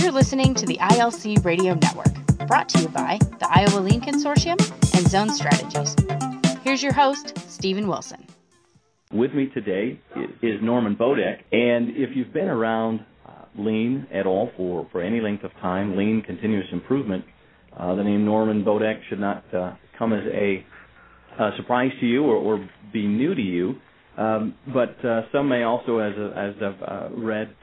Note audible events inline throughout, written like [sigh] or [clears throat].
You're listening to the ILC Radio Network, brought to you by the Iowa Lean Consortium and Zone Strategies. Here's your host, Stephen Wilson. With me today is Norman Bodek, and if you've been around uh, Lean at all for, for any length of time, Lean Continuous Improvement, uh, the name Norman Bodek should not uh, come as a, a, surprise to you or, or be new to you. Um, but uh, some may also, as, as I've uh, read,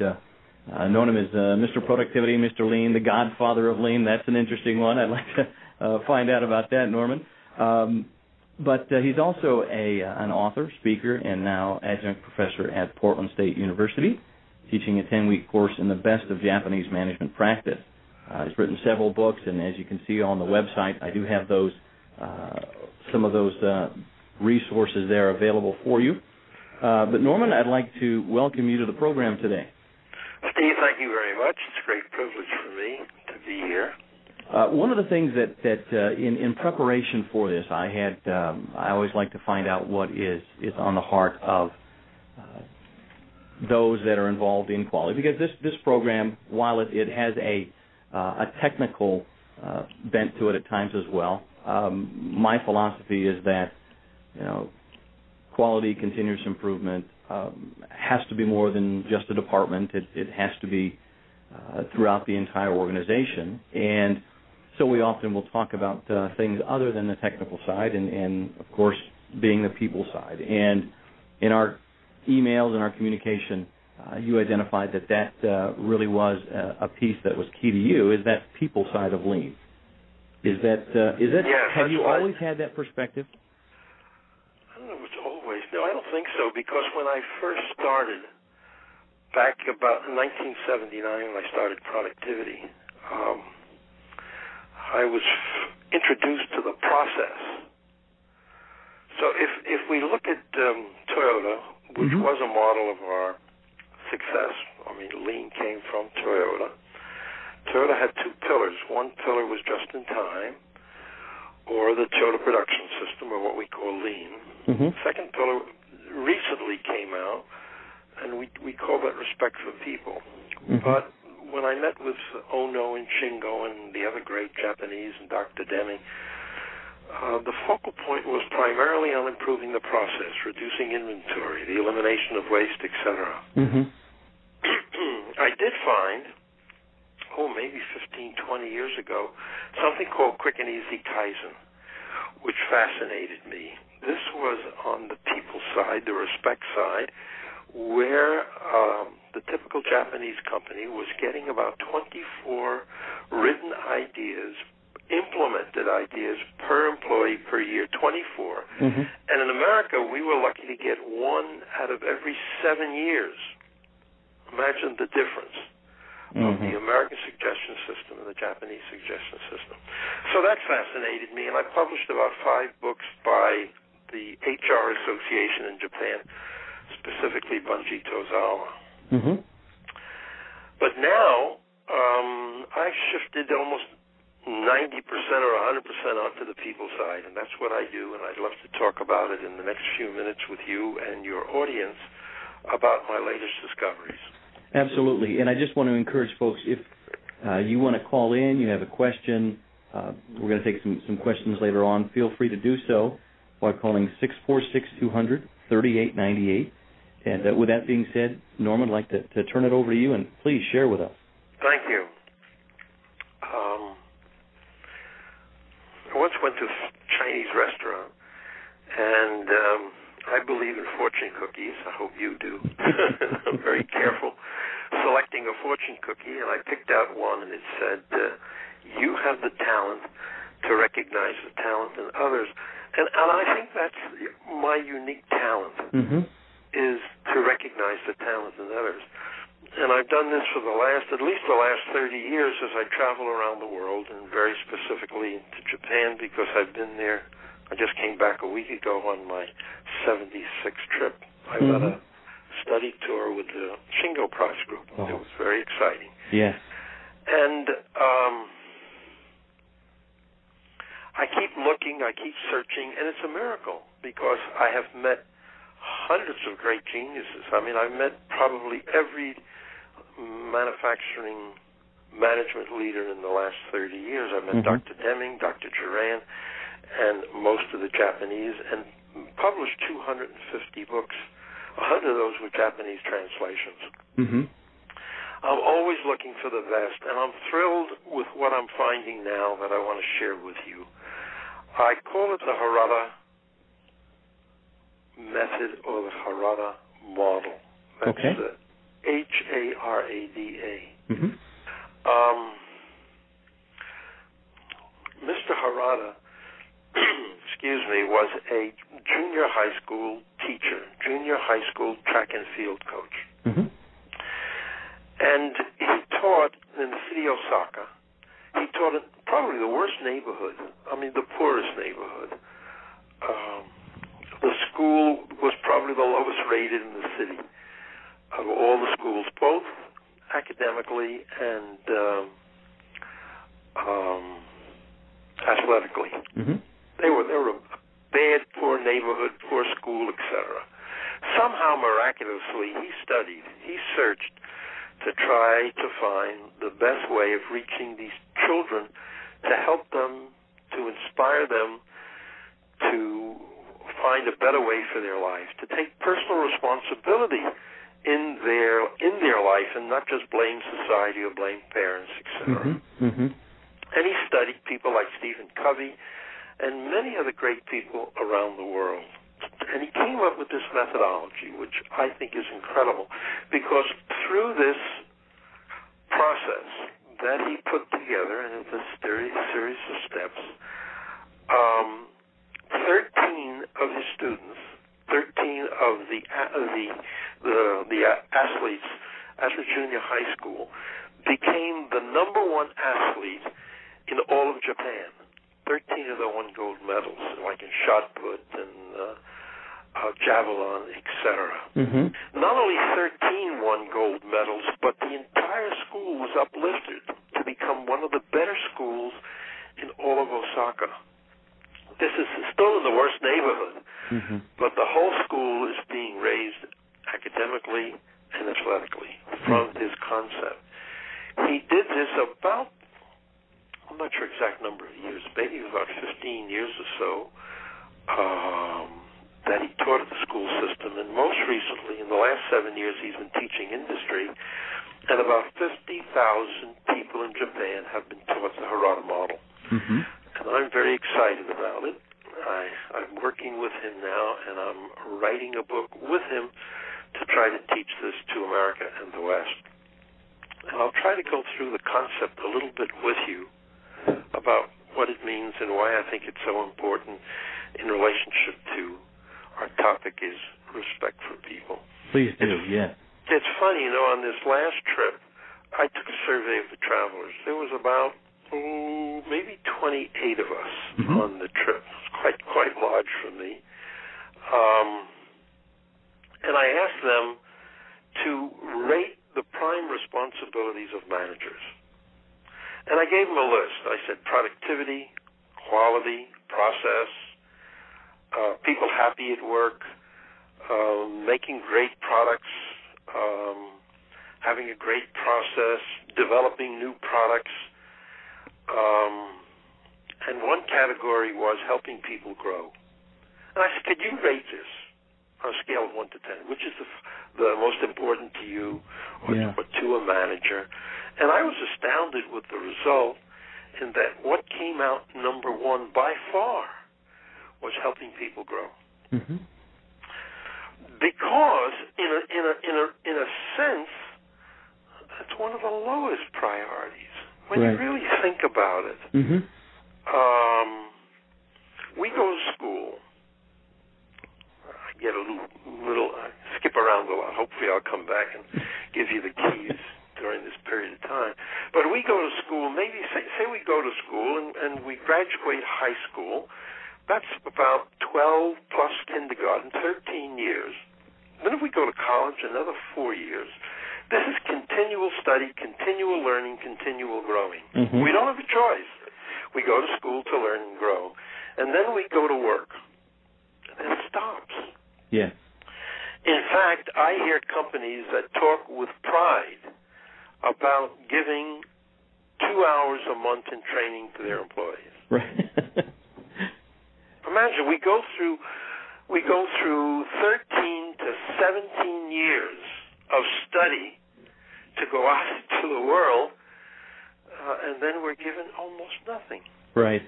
uh, known him as uh, Mr. Productivity, Mr. Lean, the Godfather of Lean. That's an interesting one. I'd like to uh, find out about that, Norman. Um, but uh, he's also a uh, an author, speaker, and now adjunct professor at Portland State University, teaching a 10-week course in the best of Japanese management practice. Uh, he's written several books, and as you can see on the website, I do have those uh, some of those uh, resources there available for you. Uh, but Norman, I'd like to welcome you to the program today. Steve, thank you very much. It's a great privilege for me to be here. Uh, one of the things that that uh, in in preparation for this, I had um, I always like to find out what is is on the heart of uh, those that are involved in quality, because this this program, while it, it has a uh, a technical uh, bent to it at times as well, um, my philosophy is that you know quality, continuous improvement um, has to be more than just a department. It, it has to be uh, throughout the entire organization. And so we often will talk about uh, things other than the technical side, and, and of course, being the people side. And in our emails and our communication, uh, you identified that that uh, really was a, a, piece that was key to you. Is that people side of lean? Is that uh, is that yes, have you right. always had that perspective? I don't know. It's always no. I don't think so because when I first started back about 1979, when I started productivity. Um, I was introduced to the process. So if if we look at um, Toyota, which Mhm. was a model of our success, I mean, lean came from Toyota. Toyota had two pillars. One pillar was just in time, or the Toyota production system, or what we call lean. Mm-hmm. Second pillar recently came out, and we we call that respect for people. Mhm. But when I met with Ohno and Shingo and the other great Japanese and Dr. Deming, uh, the focal point was primarily on improving the process, reducing inventory, the elimination of waste, etc. Mm-hmm. [clears throat] I did find, oh, maybe 15, 20 years ago, something called Quick and Easy Kaizen, which fascinated me. This was on the people side, the respect side, where um, the typical Japanese company was getting about 24 written ideas, implemented ideas per employee per year, 24. Mm-hmm. And in America, we were lucky to get one out of every seven years. Imagine the difference of the Mm-hmm. American suggestion system and the Japanese suggestion system. So that fascinated me, and I published about five books by the HR Association in Japan, specifically Bunji Tozawa. Mm-hmm. But now, um, I've shifted almost 90% or 100% onto the people side, and that's what I do, and I'd love to talk about it in the next few minutes with you and your audience about my latest discoveries. Absolutely. And I just want to encourage folks if uh, you want to call in, you have a question, uh, we're going to take some, some questions later on. Feel free to do so by calling 646 200 3898. And uh, with that being said, Norman, I'd like to, to turn it over to you and please share with us. Thank you. Um, I once went to a Chinese restaurant, and um, I believe in fortune cookies. I hope you do. [laughs] I'm very careful selecting a fortune cookie, and I picked out one, and it said, uh, "You have the talent to recognize the talent in others," and and I think that's my unique talent Mm-hmm. is to recognize the talent in others. And I've done this for the last, at least the last 30 years as I travel around the world and very specifically to Japan because I've been there. I just came back a week ago on my 76th trip. I on a study tour with the Shingo Prize Group. Oh. It was very exciting. Yes. And um, I keep looking, I keep searching, and it's a miracle because I have met hundreds of great geniuses. I mean, I've met probably every manufacturing management leader in the last 30 years. I've met Mhm. Dr. Deming, Dr. Juran, and most of the Japanese, and published 250 books. 100 of those were Japanese translations. Mm-hmm. I'm always looking for the best, and I'm thrilled with what I'm finding now that I want to share with you. I call it the Harada method or the Harada model. That's Okay. H A R A D A. Mm-hmm. Um, Mr. Harada, [clears throat] excuse me, was a junior high school teacher, junior high school track and field coach. Mm-hmm. And he taught in the city of Osaka. He taught in probably the worst neighborhood. I mean, the poorest neighborhood. Um, the school was probably the lowest rated in the city of all the schools, both academically and um, um, athletically. Mm-hmm. They were they were a bad, poor neighborhood, poor school, etc. Somehow, miraculously, he studied, he searched to try to find the best way of reaching these children to help them, to inspire them to find a better way for their life, to take personal responsibility in their in their life and not just blame society or blame parents, etc. Mm-hmm. Mm-hmm. And he studied people like Stephen Covey and many other great people around the world. And he came up with this methodology, which I think is incredible, because through this process that he put together, and it's a series, series of steps, um, 13 of his students, 13 of the of the the, the athletes at the junior high school became the number one athlete in all of Japan. 13 of them won gold medals, like in shot put and uh, uh, javelin, etc. Mm-hmm. Not only 13 won gold medals, but the entire school was uplifted to become one of the better schools in all of Osaka. This is still in the worst neighborhood, Mm-hmm. but the whole school is being raised academically and athletically from his concept. He did this about, I'm not sure exact number of years, maybe about 15 years or so, um, that he taught at the school system. And most recently, in the last seven years, he's been teaching industry. And about 50,000 people in Japan have been taught the Harada model. Mm-hmm. And I'm very excited about it. I, I'm working with him now, and I'm writing a book with him to try to teach this to America and the West. And I'll try to go through the concept a little bit with you about what it means and why I think it's so important in relationship to our topic is respect for people. Please do, yes. It's funny, you know, on this last trip, I took a survey of the travelers. There was about oh, maybe 28 of us Mhm. on the trip. It's quite quite large for me. Um, and I asked them to rate the prime responsibilities of managers. And I gave them a list. I said productivity, quality, process, uh, people happy at work, um, making great products, um, having a great process, developing new products. Um, and one category was helping people grow. And I said, could you rate this on a scale of 1 to 10? Which is the, the most important to you or, Yeah. or to a manager? And I was astounded with the result in that what came out number one by far was helping people grow. Mm-hmm. because in a in a in a in a sense that's one of the lowest priorities. When you really think about it Mm-hmm. um we go to school. I get a little little I skip around a lot. Hopefully I'll come back and give you the keys [laughs] during this period of time. But we go to school maybe say say we go to school and, and we graduate high school that's about 12 plus kindergarten 13 years then if we go to college, another four years. This is continual study, continual learning, continual growing. Mhm. We don't have a choice. We go to school to learn and grow. And then we go to work. And then it stops. Yes. In fact, I hear companies that talk with pride about giving two hours a month in training to their employees. Right. [laughs] Imagine we go through we go through 13 to 17 years of study to go out [laughs] into the world, uh, and then we're given almost nothing. Right.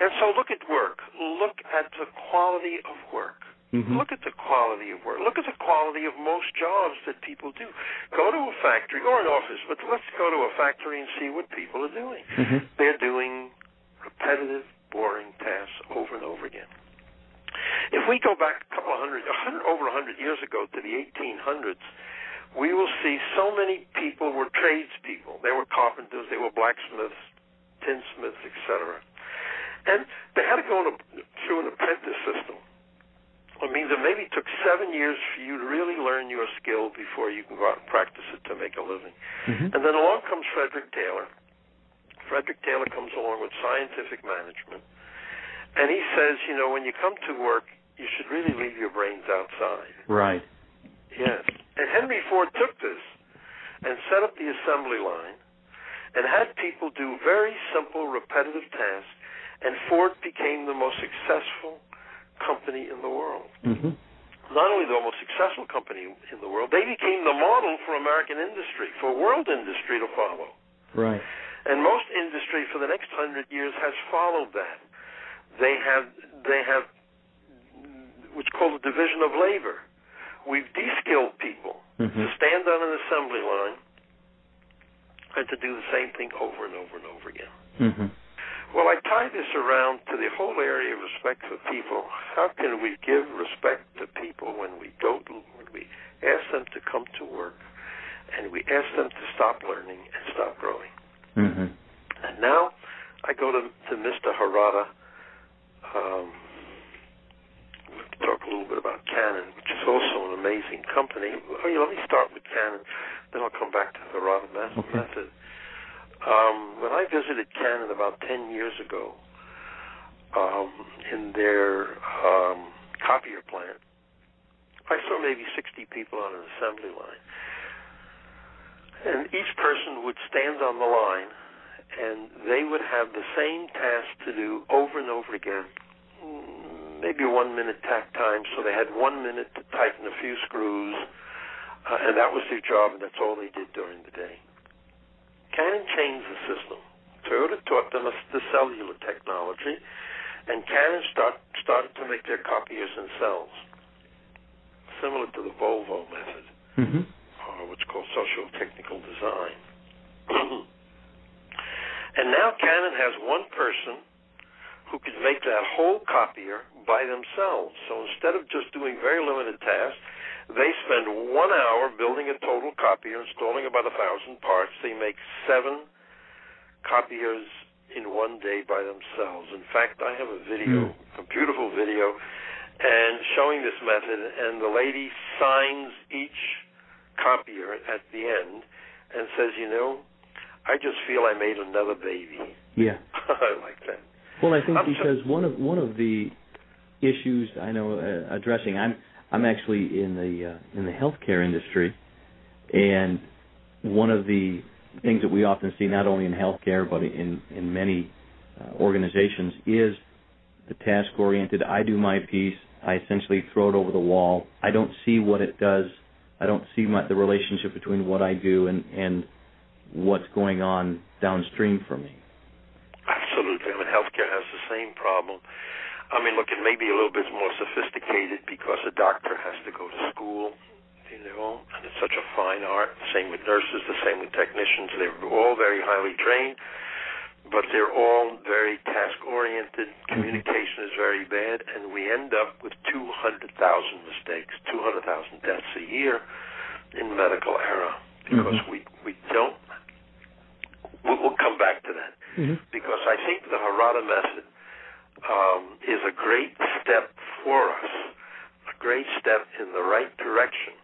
And so look at work. Look at the quality of work. Mm-hmm. Look at the quality of work. Look at the quality of most jobs that people do. Go to a factory or an office, but let's go to a factory and see what people are doing. Mm-hmm. They're doing repetitive, boring tasks over and over again. If we go back a couple of hundred, a hundred over a hundred years ago to the 1800s, we will see so many people were tradespeople. They were carpenters, they were blacksmiths, tinsmiths, etc. And they had to go a, through an apprentice system. It means it maybe took seven years for you to really learn your skill before you can go out and practice it to make a living. Mm-hmm. And then along comes Frederick Taylor. Frederick Taylor comes along with scientific management. And he says, you know, when you come to work, you should really leave your brains outside. Right. Yes. And Henry Ford took this and set up the assembly line and had people do very simple, repetitive tasks, and Ford became the most successful company in the world. Mm-hmm. Not only the most successful company in the world, they became the model for American industry, for world industry to follow. Right. And most industry for the next hundred years has followed that. They have they have what's called a division of labor. We've de-skilled people mm-hmm. to stand on an assembly line and to do the same thing over and over and over again. Mm-hmm. Well, I tie this around to the whole area of respect for people. How can we give respect to people when we go to, when we ask them to come to work and we ask them to stop learning and stop growing? Mm-hmm. And now I go to, to Mr. Harada. Um, talk a little bit about Canon, which is also an amazing company. Oh, yeah, let me start with Canon, then I'll come back to the Harada Okay. method. Um, when I visited Canon about 10 years ago um, in their um, copier plant, I saw maybe 60 people on an assembly line. And each person would stand on the line and they would have the same task to do over and over again, maybe one minute takt time, so they had one minute to tighten a few screws, uh, and that was their job, and that's all they did during the day. Canon changed the system. Toyota taught them the cellular technology, and Canon start, started to make their copiers cells, similar to the Volvo method, Mm-hmm. Or what's called social technical design. [clears throat] and now Canon has one person who can make that whole copier by themselves. So instead of just doing very limited tasks, they spend one hour building a total copier, installing about a thousand parts. They make seven copiers in one day by themselves. In fact, I have a video, hmm. a beautiful video, and showing this method, and the lady signs each copier at the end and says, you know, I just feel I made another baby. Yeah. [laughs] I like that. Well, I think I'm so- because one of one of the issues I know uh, addressing, I'm I'm actually in the uh, in the healthcare industry, and one of the things that we often see, not only in healthcare but in in many uh, organizations, is the task oriented. I do my piece. I essentially throw it over the wall. I don't see what it does. I don't see my, the relationship between what I do and and what's going on downstream for me. Absolutely. I mean, healthcare has the same problem. I mean, look, it may be a little bit more sophisticated because a doctor has to go to school, you know, and it's such a fine art. Same with nurses, the same with technicians. They're all very highly trained, but they're all very task oriented. Communication is very bad, and we end up with 200,000 mistakes, 200,000 deaths a year in medical error because Mhm. we, we don't. We'll, we'll come back to that Mm-hmm. because I think the Harada method um, is a great step for us, a great step in the right direction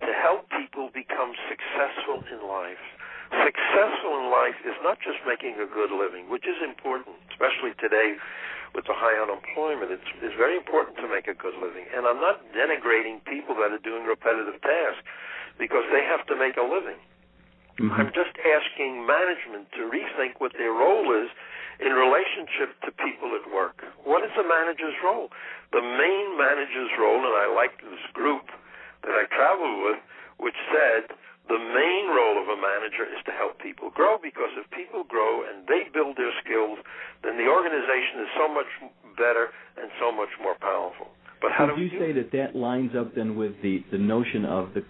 to help people become successful in life. Successful in life is not just making a good living, which is important, especially today with the high unemployment. It's, it's very important to make a good living. And I'm not denigrating people that are doing repetitive tasks because they have to make a living. Mm-hmm. I'm just asking management to rethink what their role is in relationship to people at work. What is the manager's role? The main manager's role, and I like this group that I traveled with, which said the main role of a manager is to help people grow because if people grow and they build their skills, then the organization is so much better and so much more powerful. But how Would do you say that that lines up then with the the notion of the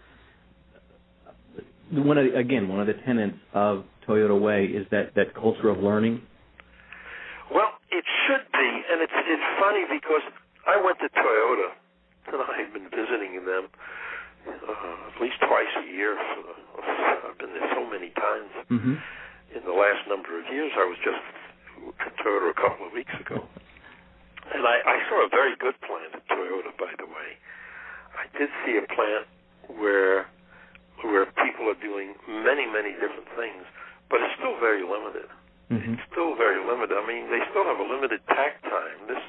one of the, again one of the tenets of Toyota Way is that that culture of learning. Well, it should be, and it's it's funny because I went to Toyota and I had been visiting them uh, at least twice a year. For the, I've been there so many times mm-hmm. in the last number of years. I was just at Toyota a couple of weeks ago, [laughs] and I, I saw a very good plant at Toyota. By the way, I did see a plant where where people are doing many many different things, but it's still very limited. Mm-hmm. It's still very limited. I mean, they still have a limited takt time. This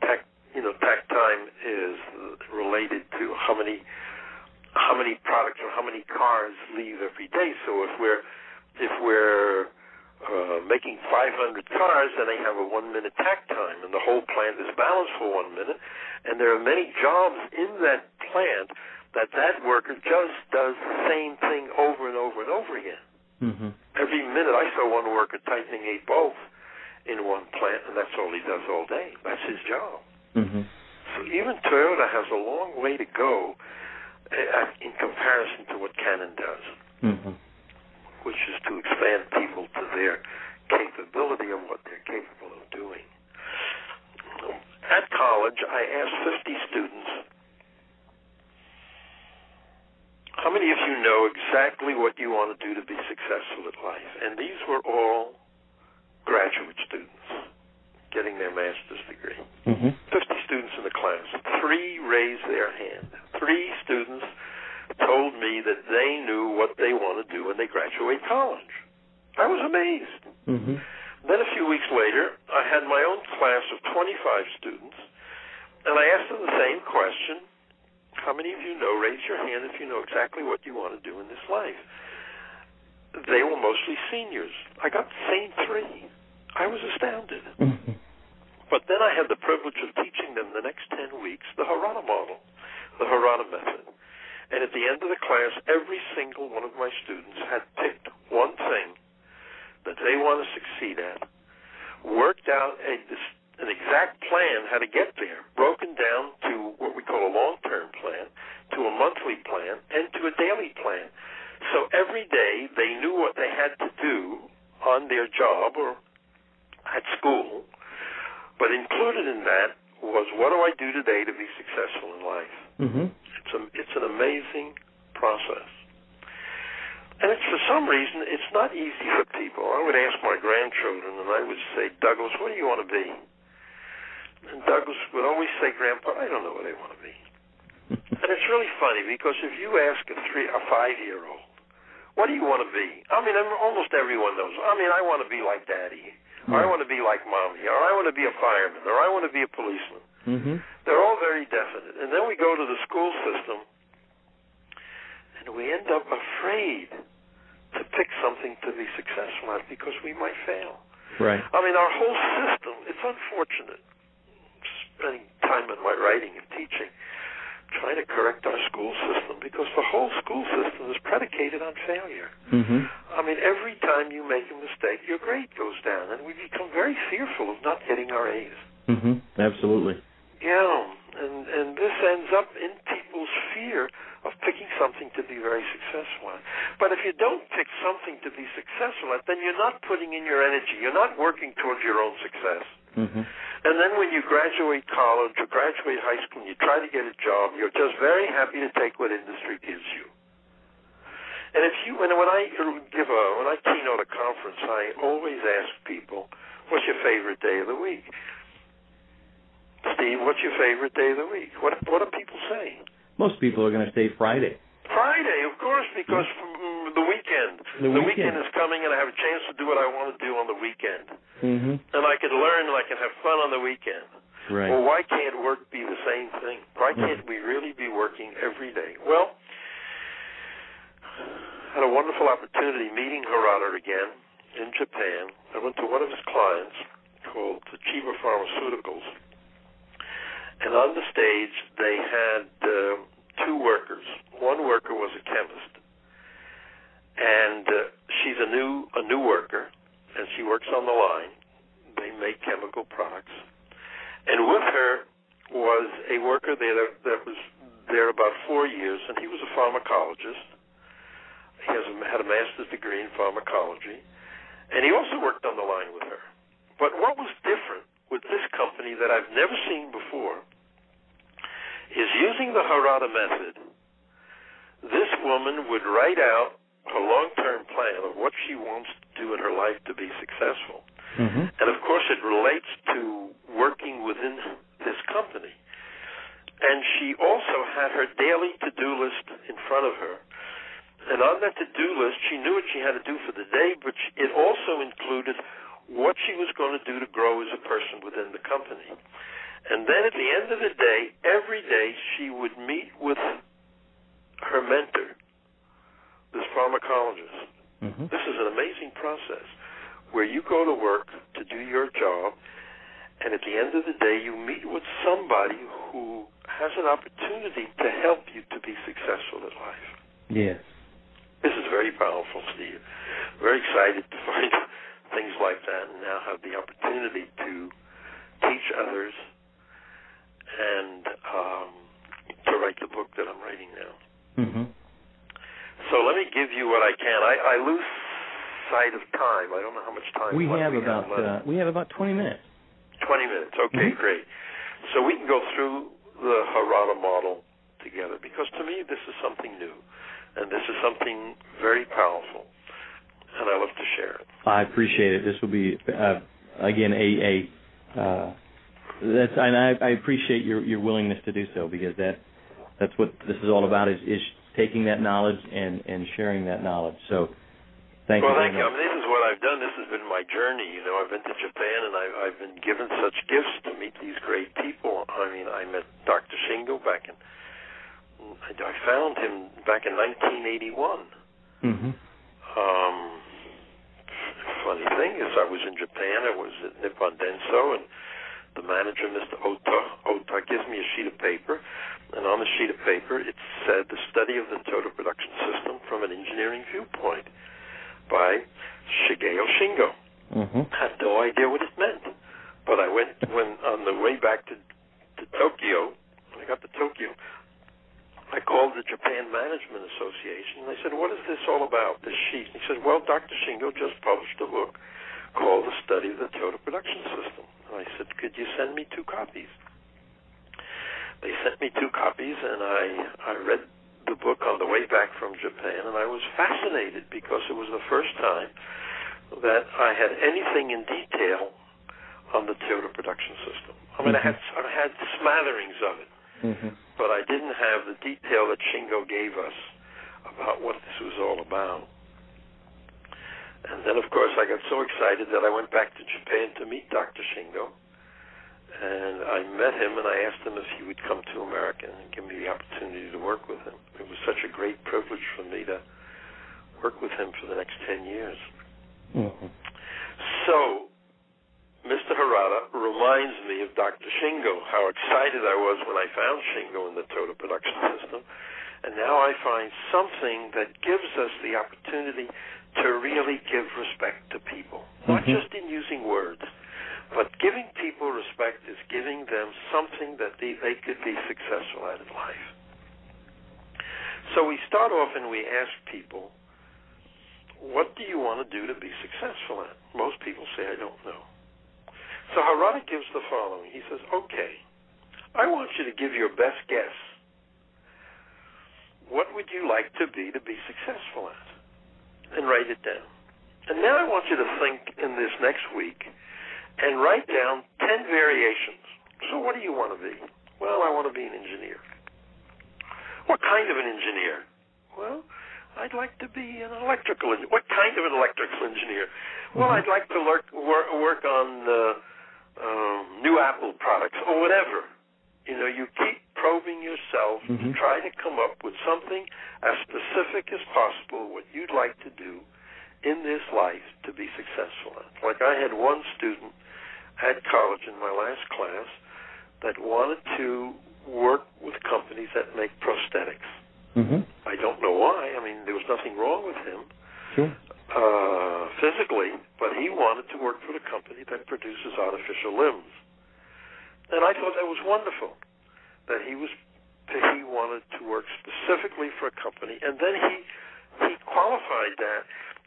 takt, you know, takt time is related to how many how many products or how many cars leave every day. So if we're if we're uh, making 500 cars, then they have a one minute takt time, and the whole plant is balanced for one minute. And there are many jobs in that plant that that worker just does the same thing over and over and over again. Mm-hmm. Every minute, I saw one worker tightening a bolt in one plant, and that's all he does all day. That's his job. Mm-hmm. So even Toyota has a long way to go in comparison to what Canon does, mm-hmm. which is to expand people to their capability of what they're capable of doing. At college, I asked 50 students, how many of you know exactly what you want to do to be successful at life? And these were all graduate students getting their master's degree. Mm-hmm. 50 students in the class. Three raised their hand three students told me that they knew what they want to do when they graduate college. I was amazed. Mm-hmm. Then a few weeks later, I had my own class of 25 students, and I asked them the same question. How many of you know, raise your hand if you know exactly what you want to do in this life? They were mostly seniors. I got the same three. I was astounded. Mm-hmm. But then I had the privilege of teaching them the next 10 weeks the Harada model the Harada method. And at the end of the class, every single one of my students had picked one thing that they want to succeed at, worked out a, an exact plan how to get there, broken down to what we call a long-term plan, to a monthly plan, and to a daily plan. So every day they knew what they had to do on their job or at school, but included in that was what do I do today to be successful in life? Mm-hmm. It's a, it's an amazing process. And it's for some reason it's not easy for people. I would ask my grandchildren and I would say, Douglas, what do you want to be? And Douglas would always say, Grandpa, I don't know what I want to be. [laughs] and it's really funny because if you ask a three, a five year old, what do you want to be? I mean, almost everyone knows. I mean, I want to be like Daddy, or I want to be like Mommy, or I want to be a fireman, or I want to be a policeman. Mm-hmm. They're all very definite. And then we go to the school system, and we end up afraid to pick something to be successful at because we might fail. Right. I mean, our whole system, it's unfortunate, spending time in my writing and teaching, trying to correct our school system because the whole school system is predicated on failure. Mm-hmm. I mean, every time you make a mistake, your grade goes down, and we become very fearful of not getting our A's. Mm-hmm. Absolutely. Yeah, and and this ends up in people's fear of picking something to be very successful at. But if you don't pick something to be successful at, then you're not putting in your energy. You're not working towards your own success. Mm-hmm. And then when you graduate college or graduate high school and you try to get a job, you're just very happy to take what industry gives you. And if you, when, when I give a, when I keynote a conference, I always ask people, what's your favorite day of the week? Steve, what's your favorite day of the week? What what do people say? Most people are going to say Friday. Friday, of course, because mm, the weekend. The, the weekend. weekend. is coming, and I have a chance to do what I want to do on the weekend. Mm-hmm. And I can learn, and I can have fun on the weekend. Right. Well, why can't work be the same thing? Why can't we really be working every day? Well, had a wonderful opportunity meeting Harada again in Japan. I went to one of his clients called Chiba Pharmaceuticals, and on the stage they had uh, two workers. One worker was a chemist, and uh, she's a new a new worker, and she works on the line. They make chemical products, and with her was a worker there that, that was there about four years, and he was a pharmacologist. He has a, had a master's degree in pharmacology, and he also worked on the line with her. But what was different with this company that I've never seen before is using the Harada method. This woman would write out her long-term plan of what she wants to do in her life to be successful. Mm-hmm. And of course, it relates to working within this company. And she also had her daily to-do list in front of her. And on that to-do list, she knew what she had to do for the day, but it also included what she was going to do to grow as a person within the company. And then at the end of the day, every day she would meet with her mentor, pharmacologist. Mm-hmm. This is an amazing process where you go to work to do your job, and at the end of the day, you meet with somebody who has an opportunity to help you to be successful in life. Yes. This is very powerful, Steve. Very excited to [laughs] find things like that and now have the opportunity to teach others and um, to write the book that I'm writing now. Mm-hmm. So let me give you what I can. I, I lose sight of time. I don't know how much time We have about left. uh, we have about twenty minutes. 20 minutes. Okay, Mhm. great. So we can go through the Harada model together because to me this is something new and this is something very powerful and I love to share it. I appreciate it. This will be uh, again a a uh, that's and I, I appreciate your your willingness to do so because that that's what this is all about is is taking that knowledge and and sharing that knowledge. So thank well, you. thank you. I mean, this is what I've done. This has been my journey. You know, I've been to Japan and I've, I've been given such gifts to meet these great people. I mean, I met Dr. Shingo back in. I, I found him back in 1981. Mm-hmm. Um, funny thing is, I was in Japan. I was at Nippon Denso, and the manager, Mr. Ota, Ota, gives me a sheet of paper, and on the sheet of paper it said the study of the total production system from an engineering viewpoint by Shigeo Shingo. Mm-hmm. I had no idea what it meant, but I went when on the way back to to Tokyo. When I got to Tokyo, I called the Japan Management Association and I said, "What is this all about? This sheet?" He said, "Well, Dr. Shingo just published a book called The Study of the Total Production System." I said, "Could you send me two copies?" They sent me two copies, and I I read the book on the way back from Japan, and I was fascinated because it was the first time that I had anything in detail on the Toyota production system. I mean, I had I had smatterings of it, Mm-hmm. but I didn't have the detail that Shingo gave us about what this was all about. And then, of course, I got so excited that I went back to Japan to meet Dr. Shingo. And I met him and I asked him if he would come to America and give me the opportunity to work with him. It was such a great privilege for me to work with him for the next 10 years. Mm-hmm. So, Mr. Harada reminds me of Dr. Shingo, how excited I was when I found Shingo in the Total production system. And now I find something that gives us the opportunity to really give respect to people, not Mhm. just in using words, but giving people respect is giving them something that they, they could be successful at in life. So we start off and we ask people, what do you want to do to be successful at? Most people say, I don't know. So Harada gives the following. He says, okay, I want you to give your best guess. What would you like to be to be successful at? And write it down. And now I want you to think in this next week and write down 10 variations. So what do you want to be? Well, I want to be an engineer. What kind of an engineer? Well, I'd like to be an electrical engineer. What kind of an electrical engineer? Well, Mhm. I'd like to work, work, work on uh, um, new Apple products or whatever. You know, you keep probing yourself Mhm. to try to come up with something as specific as possible what you'd like to do in this life to be successful at. Like I had one student at college in my last class that wanted to work with companies that make prosthetics. Mhm. I don't know why. I mean, there was nothing wrong with him Sure. uh, physically, but he wanted to work for the company that produces artificial limbs. And I thought that was wonderful that he was that he wanted to work specifically for a company, and then he he qualified that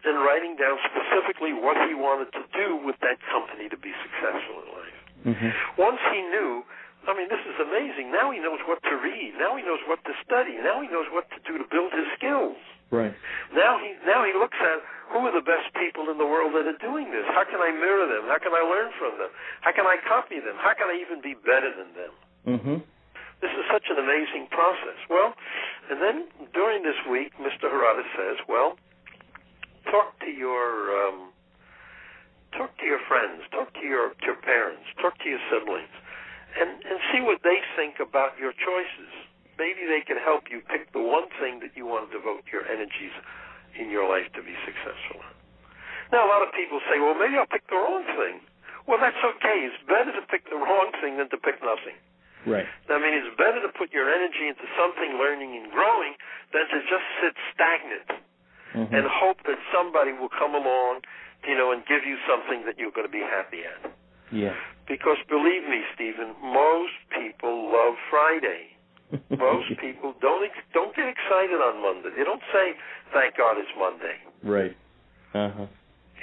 in writing down specifically what he wanted to do with that company to be successful in life. Mhm. Once he knew, I mean, this is amazing. Now he knows what to read. Now he knows what to study. Now he knows what to do to build his skills. Right. Now he now he looks at who are the best people in the world that are doing this. How can I mirror them? How can I learn from them? How can I copy them? How can I even be better than them? Mhm. This is such an amazing process. Well, and then during this week, Mr. Harada says, "Well, talk to your um, talk to your friends, talk to your your parents, talk to your siblings, and and see what they think about your choices. Maybe they can help you pick the one thing that you want to devote your energies in your life to be successful in." Now, a lot of people say, "Well, maybe I'll pick the wrong thing." Well, that's okay. It's better to pick the wrong thing than to pick nothing. Right. I mean, it's better to put your energy into something learning and growing than to just sit stagnant Mhm. and hope that somebody will come along, you know, and give you something that you're going to be happy at. Yeah. Because believe me, Stephen, most people love Friday. [laughs] Most people don't ex- don't get excited on Monday. They don't say, "Thank God it's Monday." Right. Uh huh.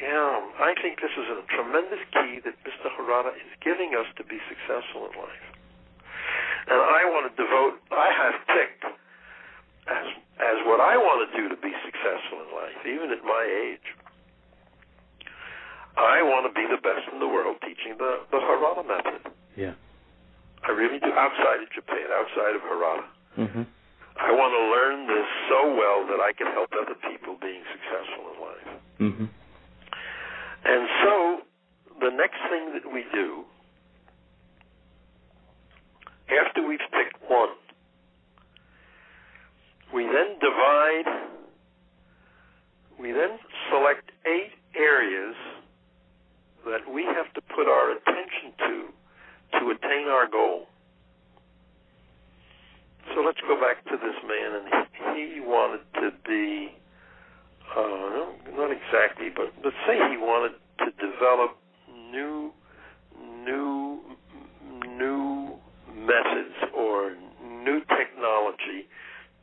Yeah, I think this is a tremendous key that Mr. Harada is giving us to be successful in life. And I want to devote, I have picked as, as what I want to do to be successful in life, even at my age. I want to be the best in the world teaching the, the Harada method. Yeah. I really do, outside of Japan, outside of Harada. mm-hmm. I want to learn this so well that I can help other people being successful in life. Mm-hmm. And so, the next thing that we do, after we've picked one, we then divide, we then select eight areas that we have to put our attention to to attain our goal. So let's go back to this man, and he, wanted to be uh, not exactly, but let's say he wanted to develop new, new, new methods or new technology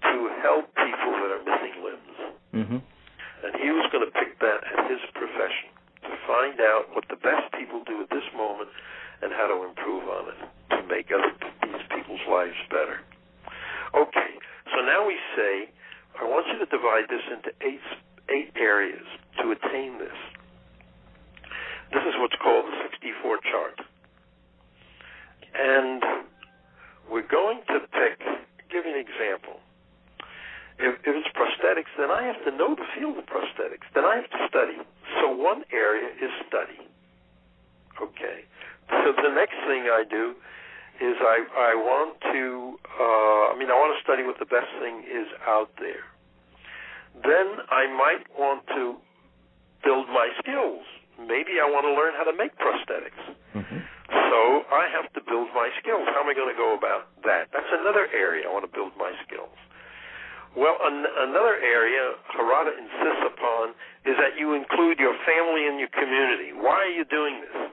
to help people that are missing limbs. Mhm. And he was going to pick that as his profession to find out what the best people do at this moment and how to improve on it to make other these people's lives better. Okay, so now we say, I want you to divide this into eight areas to attain this. This is what's called the 64 chart. And we're going to pick, give you an example. If, if it's prosthetics, then I have to know the field of prosthetics. Then I have to study. So one area is study. Okay. So the next thing I do is I, I want to, uh, I mean, I want to study what the best thing is out there. Then I might want to build my skills. Maybe I want to learn how to make prosthetics. Mhm. So I have to build my skills. How am I going to go about that? That's another area I want to build my skills. Well, an- another area Harada insists upon is that you include your family and your community. Why are you doing this?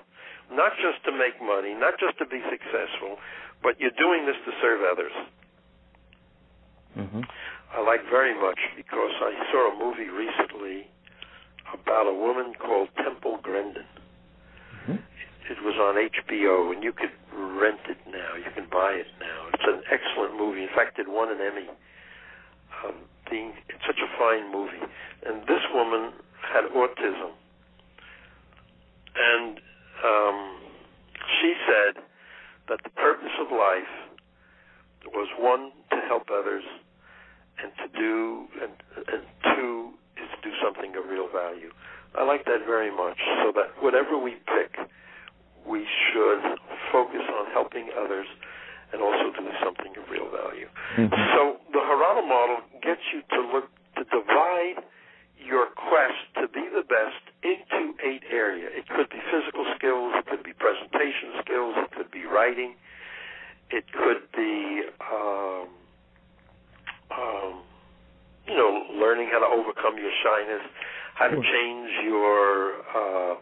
Not just to make money, not just to be successful, but you're doing this to serve others. Mhm. I like very much because I saw a movie recently about a woman called Temple Grandin. Mhm. It was on HBO, and you could rent it now. You can buy it now. It's an excellent movie. In fact, it won an Emmy. Um, being it's such a fine movie. And this woman had autism, and um, she said that the purpose of life was one to help others, and to do and, and two is to do something of real value. I like that very much. So that whatever we pick, we should focus on helping others and also doing something of real value. Mhm. So the Harada model gets you to look to divide your quest to be the best into eight areas. It could be physical skills, it could be presentation skills, it could be writing, it could be um, um, you know learning how to overcome your shyness, how to change your uh,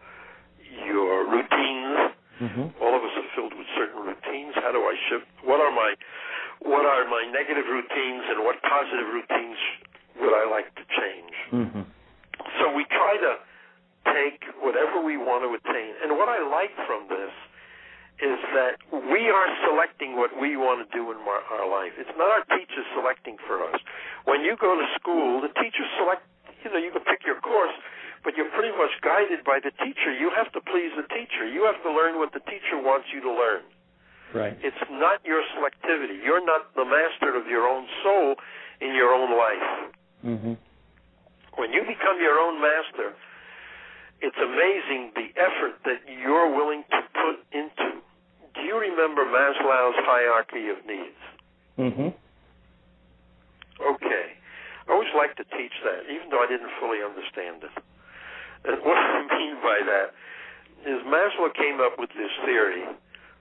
your routines. Mhm. All of us are filled with certain routines. How do I shift? What are my what are my negative routines and what positive routines would I like to change? Mhm. So we try to take whatever we want to attain. And what I like from this is that we are selecting what we want to do in our, our life. It's not our teachers selecting for us. When you go to school, the teachers select, you know, you can pick your course, but you're pretty much guided by the teacher. You have to please the teacher. You have to learn what the teacher wants you to learn. Right. It's not your selectivity. You're not the master of your own soul in your own life. Mhm. When you become your own master, it's amazing the effort that you're willing to put into. Do you remember Maslow's hierarchy of needs? Mm-hmm. Okay. I always like to teach that, even though I didn't fully understand it. And [laughs] what I mean by that is Maslow came up with this theory,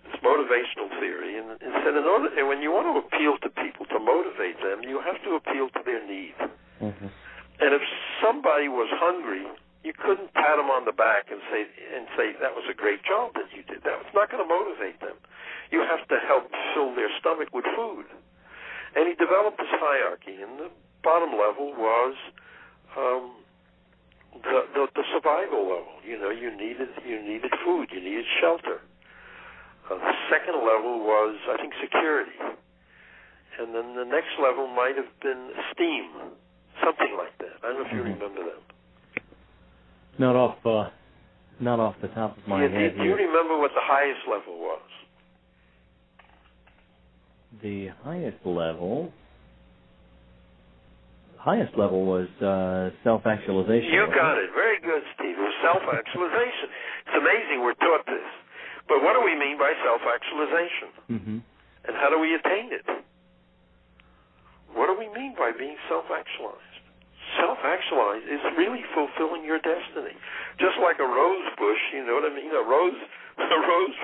this motivational theory, and, and said in order, and when you want to appeal to people to motivate them, you have to appeal to their need. Mhm. And if somebody was hungry, you couldn't pat them on the back and say and say that was a great job that you did. That was not going to motivate them. You have to help fill their stomach with food. And he developed this hierarchy, and the bottom level was um, the, the the survival level. You know, you needed you needed food, you needed shelter. Uh, the second level was, I think, security, and then the next level might have been esteem, something like that. I don't know if you Mhm. remember them. Not off. Uh, not off the top of my Yeah, head do, do you remember what the highest level was? The highest level. Highest level was uh, self-actualization. You got it. Very good, Steve. It was self-actualization. It's amazing we're taught this. But what do we mean by self-actualization? Mhm. And how do we attain it? What do we mean by being self-actualized? Self-actualized is really fulfilling your destiny. Just like a rose bush, you know what I mean? A rose, [laughs] a rose,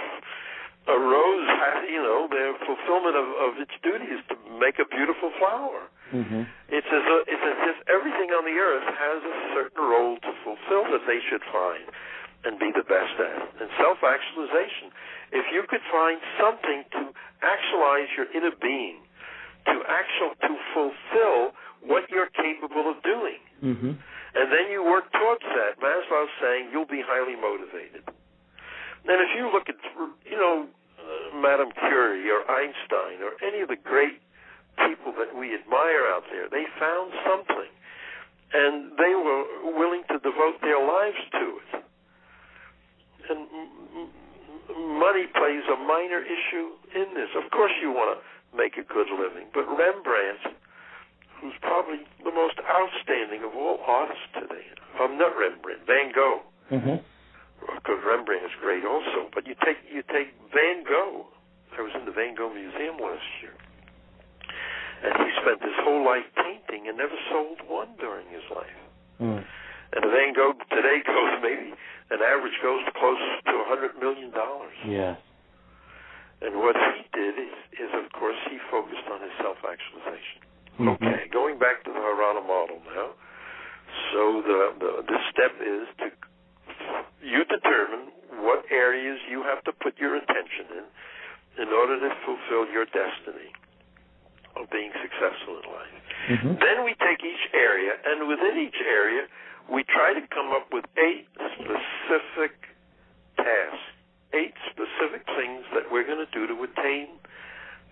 a rose has, you know, the fulfillment of, of its duty is to make a beautiful flower. Mhm. It's as, a, it's as if everything on the earth has a certain role to fulfill that they should find and be the best at. And self-actualization, if you could find something to actualize your inner being, to actual to fulfill what you're capable of doing, Mhm. and then you work towards that, Maslow's saying you'll be highly motivated. And if you look at, you know, uh, Madame Curie or Einstein or any of the great people that we admire out there, they found something, and they were willing to devote their lives to it. And m- m- money plays a minor issue in this. Of course, you want to make a good living, but Rembrandt, who's probably the most outstanding of all artists today, I'm not Rembrandt, Van Gogh Mhm. because Rembrandt is great also. But you take you take Van Gogh. I was in the Van Gogh Museum last year, and he spent his whole life painting and never sold one during his life. Mm. And a Van Gogh today goes maybe an average goes close to a hundred million dollars. Yes. And what he did is, is of course he focused on his self-actualization. Mhm. Okay, going back to the Harada model now. So the, the the step is to you determine what areas you have to put your attention in in order to fulfill your destiny of being successful in life. Mhm. Then we take each area, and within each area, we try to come up with eight specific tasks, eight specific things that we're going to do to attain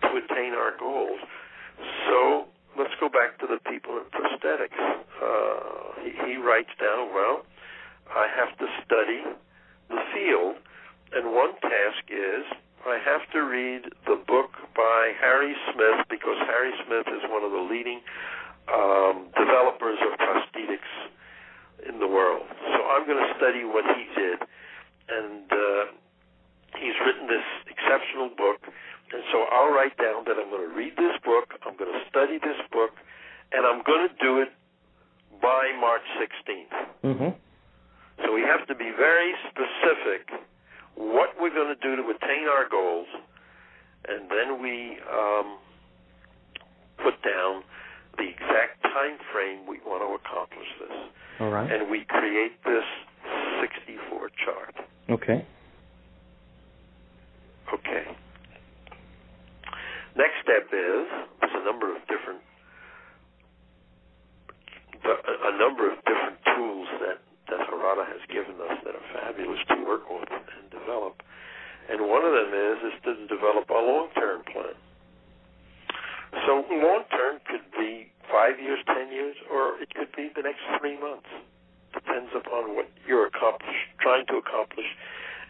to attain our goals. So let's go back to the people in prosthetics. Uh, he, he writes down, well, I have to study the field, and one task is I have to read the book by Harry Smith because Harry Smith is one of the leading um, developers of prosthetics in the world. So I'm going to study what he did, and uh, he's written this exceptional book. And so I'll write down that I'm going to read this book, I'm going to study this book, and I'm going to do it by March 16th. Mm-hmm. So we have to be very specific what we're going to do to attain our goals, and then we um, put down the exact time frame we want to accomplish this. All right. And we create this 64 chart. Okay. Okay. Next step is there's a number of different a number of different tools that that Harada has given us that are fabulous to work with and develop. And one of them is is to develop a long-term plan. So long-term could be five years, ten years, or it could be the next three months. Depends upon what you're accomplish, trying to accomplish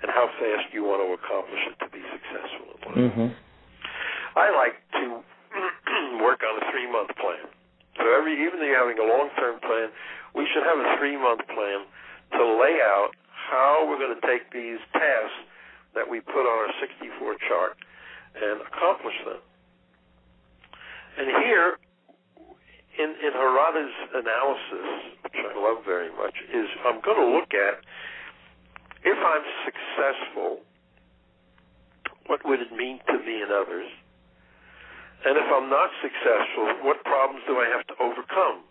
and how fast you want to accomplish it to be successful in life. Mm-hmm. I like to [clears throat] work on a three-month plan. So every, even though you're having a long-term plan, we should have a three-month plan to lay out how we're going to take these tasks that we put on our 64 chart and accomplish them. And here, in, in Harada's analysis, which I love very much, is I'm going to look at if I'm successful, what would it mean to me and others? And if I'm not successful, what problems do I have to overcome?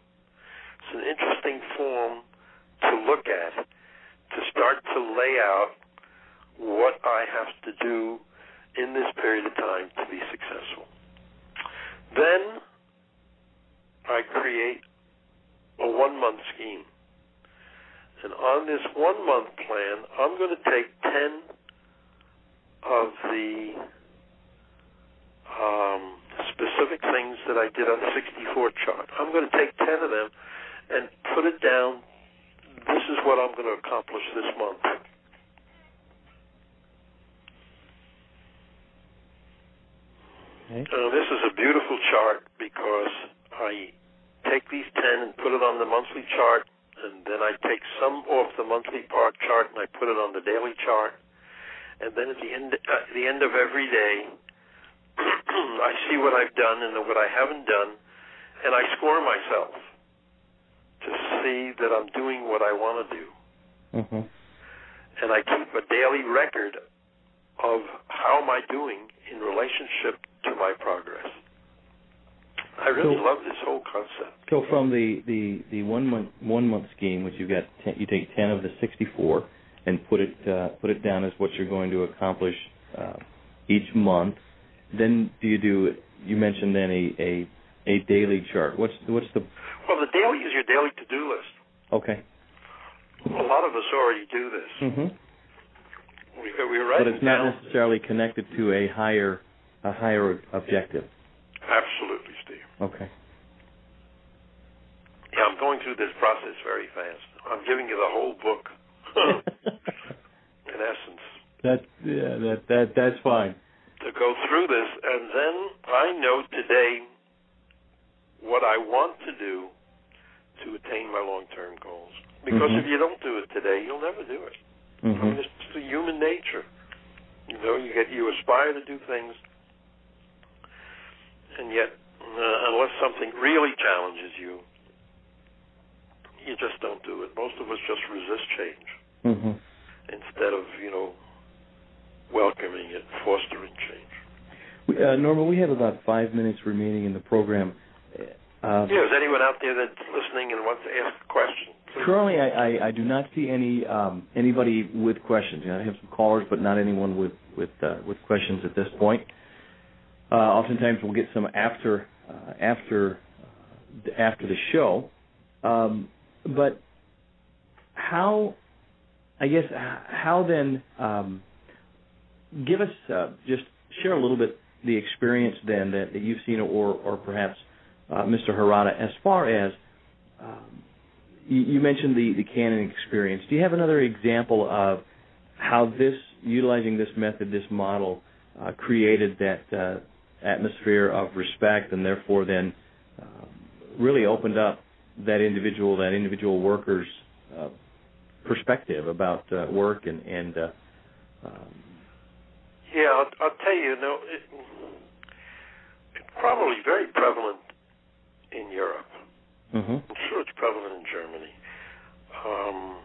It's an interesting form to look at, to start to lay out what I have to do in this period of time to be successful. Then I create a one month scheme. And on this one month plan, I'm going to take 10 of the um, specific things that I did on the 64 chart. I'm going to take 10 of them and put it down. This is what I'm going to accomplish this month. Okay. Uh, this is a beautiful chart because I take these 10 and put it on the monthly chart, and then I take some off the monthly part chart and I put it on the daily chart. And then at the end, uh, the end of every day, [clears throat] I see what I've done and what I haven't done, and I score myself see that I'm doing what I want to do. Mm-hmm. And I keep a daily record of how am I doing in relationship to my progress. I really So- love this whole concept. So from the, the, the one month one month scheme, which you got, 10, you take ten of the sixty four and put it uh, put it down as what you're going to accomplish uh, each month. Then do you do? You mentioned then a, a a daily chart. What's what's the Well, the daily is your daily to-do list. okay? A lot of us already do this. Mm-hmm. We, we But it's not down. necessarily connected to a higher a higher objective. Absolutely, Steve. Okay. Yeah, I'm going through this process very fast. I'm giving you the whole book, [laughs] in essence, that yeah that that that's fine. to go through this, and then I know today what I want to do to attain my long-term goals. Because Mhm. if you don't do it today, you'll never do it. I mean, Mm-hmm. it's just a human nature. You know, you get you aspire to do things, and yet, uh, unless something really challenges you, you just don't do it. Most of us just resist change Mm-hmm. instead of you know welcoming it, fostering change. We, uh, Norma, we have about five minutes remaining in the program. Uh, Yeah, is anyone out there that's listening and wants to ask a question? Please. Currently, I, I, I do not see any um, anybody with questions. You know, I have some callers, but not anyone with with uh, with questions at this point. Uh, oftentimes, we'll get some after uh, after uh, after the show. Um, but how? I guess how then? Um, give us uh, just share a little bit the experience then that, that you've seen, or or perhaps Mr. Harada, as far as um, you, mentioned the, Canon experience. Do you have another example of how this, utilizing this method, this model, uh, created that uh, atmosphere of respect and therefore then um, really opened up that individual, that individual worker's uh, perspective about uh, work and, uh, um, Yeah, I'll, tell you. No, it, probably very prevalent in Europe. Mm-hmm. I'm sure it's prevalent in Germany. Um,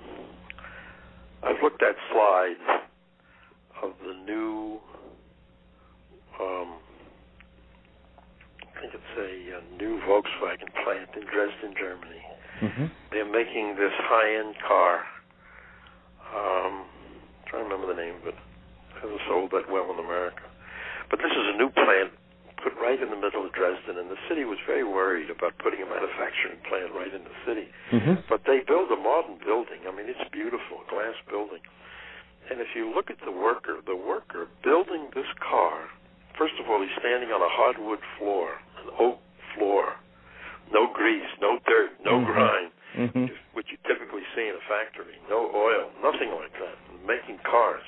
I've looked at slides of the new, um, I think it's a, a new Volkswagen plant in Dresden, Germany. Mm-hmm. They're making this high-end car. Um, I'm trying to remember the name, but it hasn't sold that well in America. But this is a new plant put right in the middle of Dresden, and the city was very worried about putting a manufacturing plant right in the city. Mm-hmm. But they build a modern building. I mean, it's beautiful, a glass building. And if you look at the worker, the worker building this car, first of all, he's standing on a hardwood floor, an oak floor, no grease, no dirt, no Mhm. grime, Mm-hmm. which you typically see in a factory, no oil, nothing like that, making cars.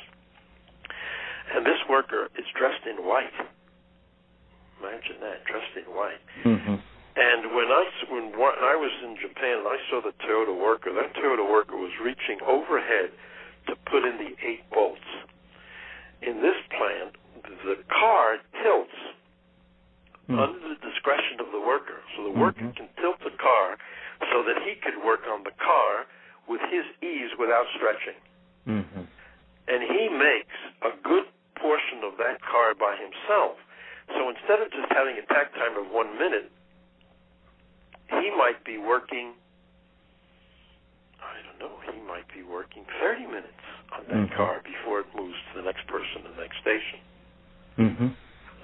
And this worker is dressed in white. Imagine that, dressed in white. Mm-hmm. And when I when I was in Japan and I saw the Toyota worker, that Toyota worker was reaching overhead to put in the eight bolts. In this plant, the car tilts Mm-hmm. under the discretion of the worker. So the worker Mhm. can tilt the car so that he could work on the car with his ease without stretching. Mm-hmm. And he makes a good portion of that car by himself. So instead of just having a takt time of one minute, he might be working, I don't know, he might be working 30 minutes on that Mhm. car before it moves to the next person, the next station. Mm-hmm.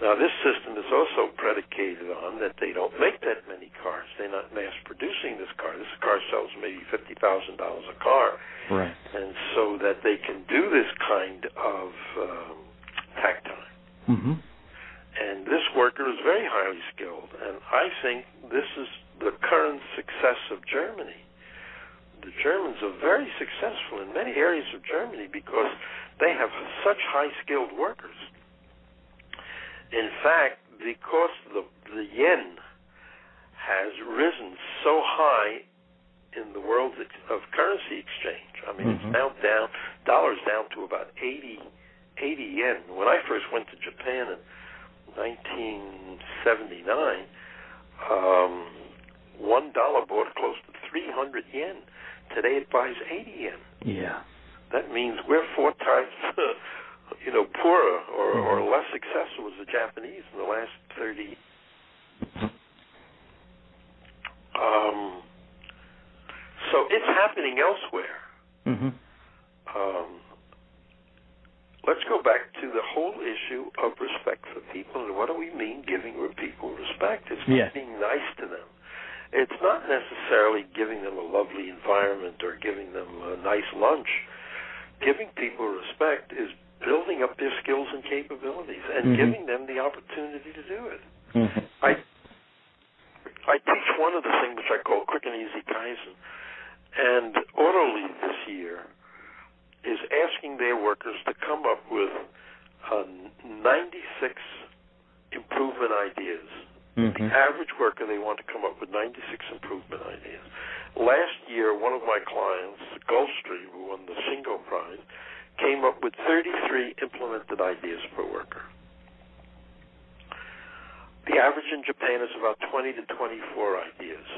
Now, this system is also predicated on that they don't make that many cars. They're not mass producing this car. This car sells maybe $50,000 a car. Right. And so that they can do this kind of um, time. Mm-hmm. And this worker is very highly skilled. And I think this is the current success of Germany. The Germans are very successful in many areas of Germany because they have such high skilled workers. In fact, because the, the yen has risen so high in the world of currency exchange, I mean, Mhm. it's now down, dollar's down to about 80, 80 yen. When I first went to Japan in 1979, um, one dollar bought close to 300 yen. Today it buys 80 yen. Yeah. That means we're four times, [laughs] you know, poorer or, or Mhm. less successful as the Japanese in the last 30. Um, so it's happening elsewhere. Mm-hmm. Um, let's go back to the whole issue of respect for people and what do we mean giving people respect? It's not Yes. being nice to them. It's not necessarily giving them a lovely environment or giving them a nice lunch. Giving people respect is building up their skills and capabilities and Mhm. giving them the opportunity to do it. Mm-hmm. I I teach one of the things which I call quick and easy Kaizen. And orally this year is asking their workers to come up with uh, 96 improvement ideas. Mm-hmm. The average worker, they want to come up with 96 improvement ideas. Last year, one of my clients, Gulfstream, who won the Shingo Prize, came up with 33 implemented ideas per worker. The average in Japan is about 20 to 24 ideas.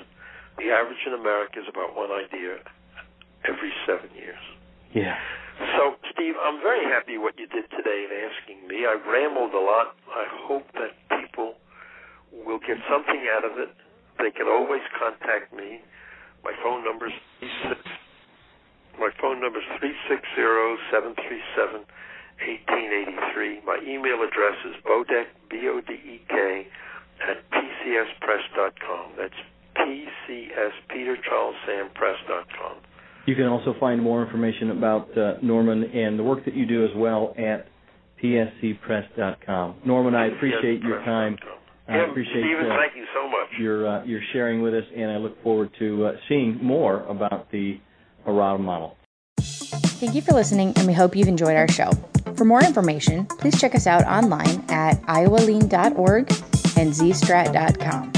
The average in America is about one idea every seven years. Yeah. So, Steve, I'm very happy what you did today in asking me. I rambled a lot. I hope that people will get something out of it. They can always contact me. My phone number is my phone number is three six zero seven three seven eighteen eighty three. My email address is bodek b o d e k at pcspress.com. That's pcs Peter Charles Sam Press.com. You can also find more information about uh, Norman and the work that you do as well at pscpress.com. Norman, I appreciate your time. I Yeah, appreciate Stephen, uh, thank you so much. your uh, your sharing with us, and I look forward to uh, seeing more about the Harada model. Thank you for listening, and we hope you've enjoyed our show. For more information, please check us out online at iowalean.org and zstrat.com.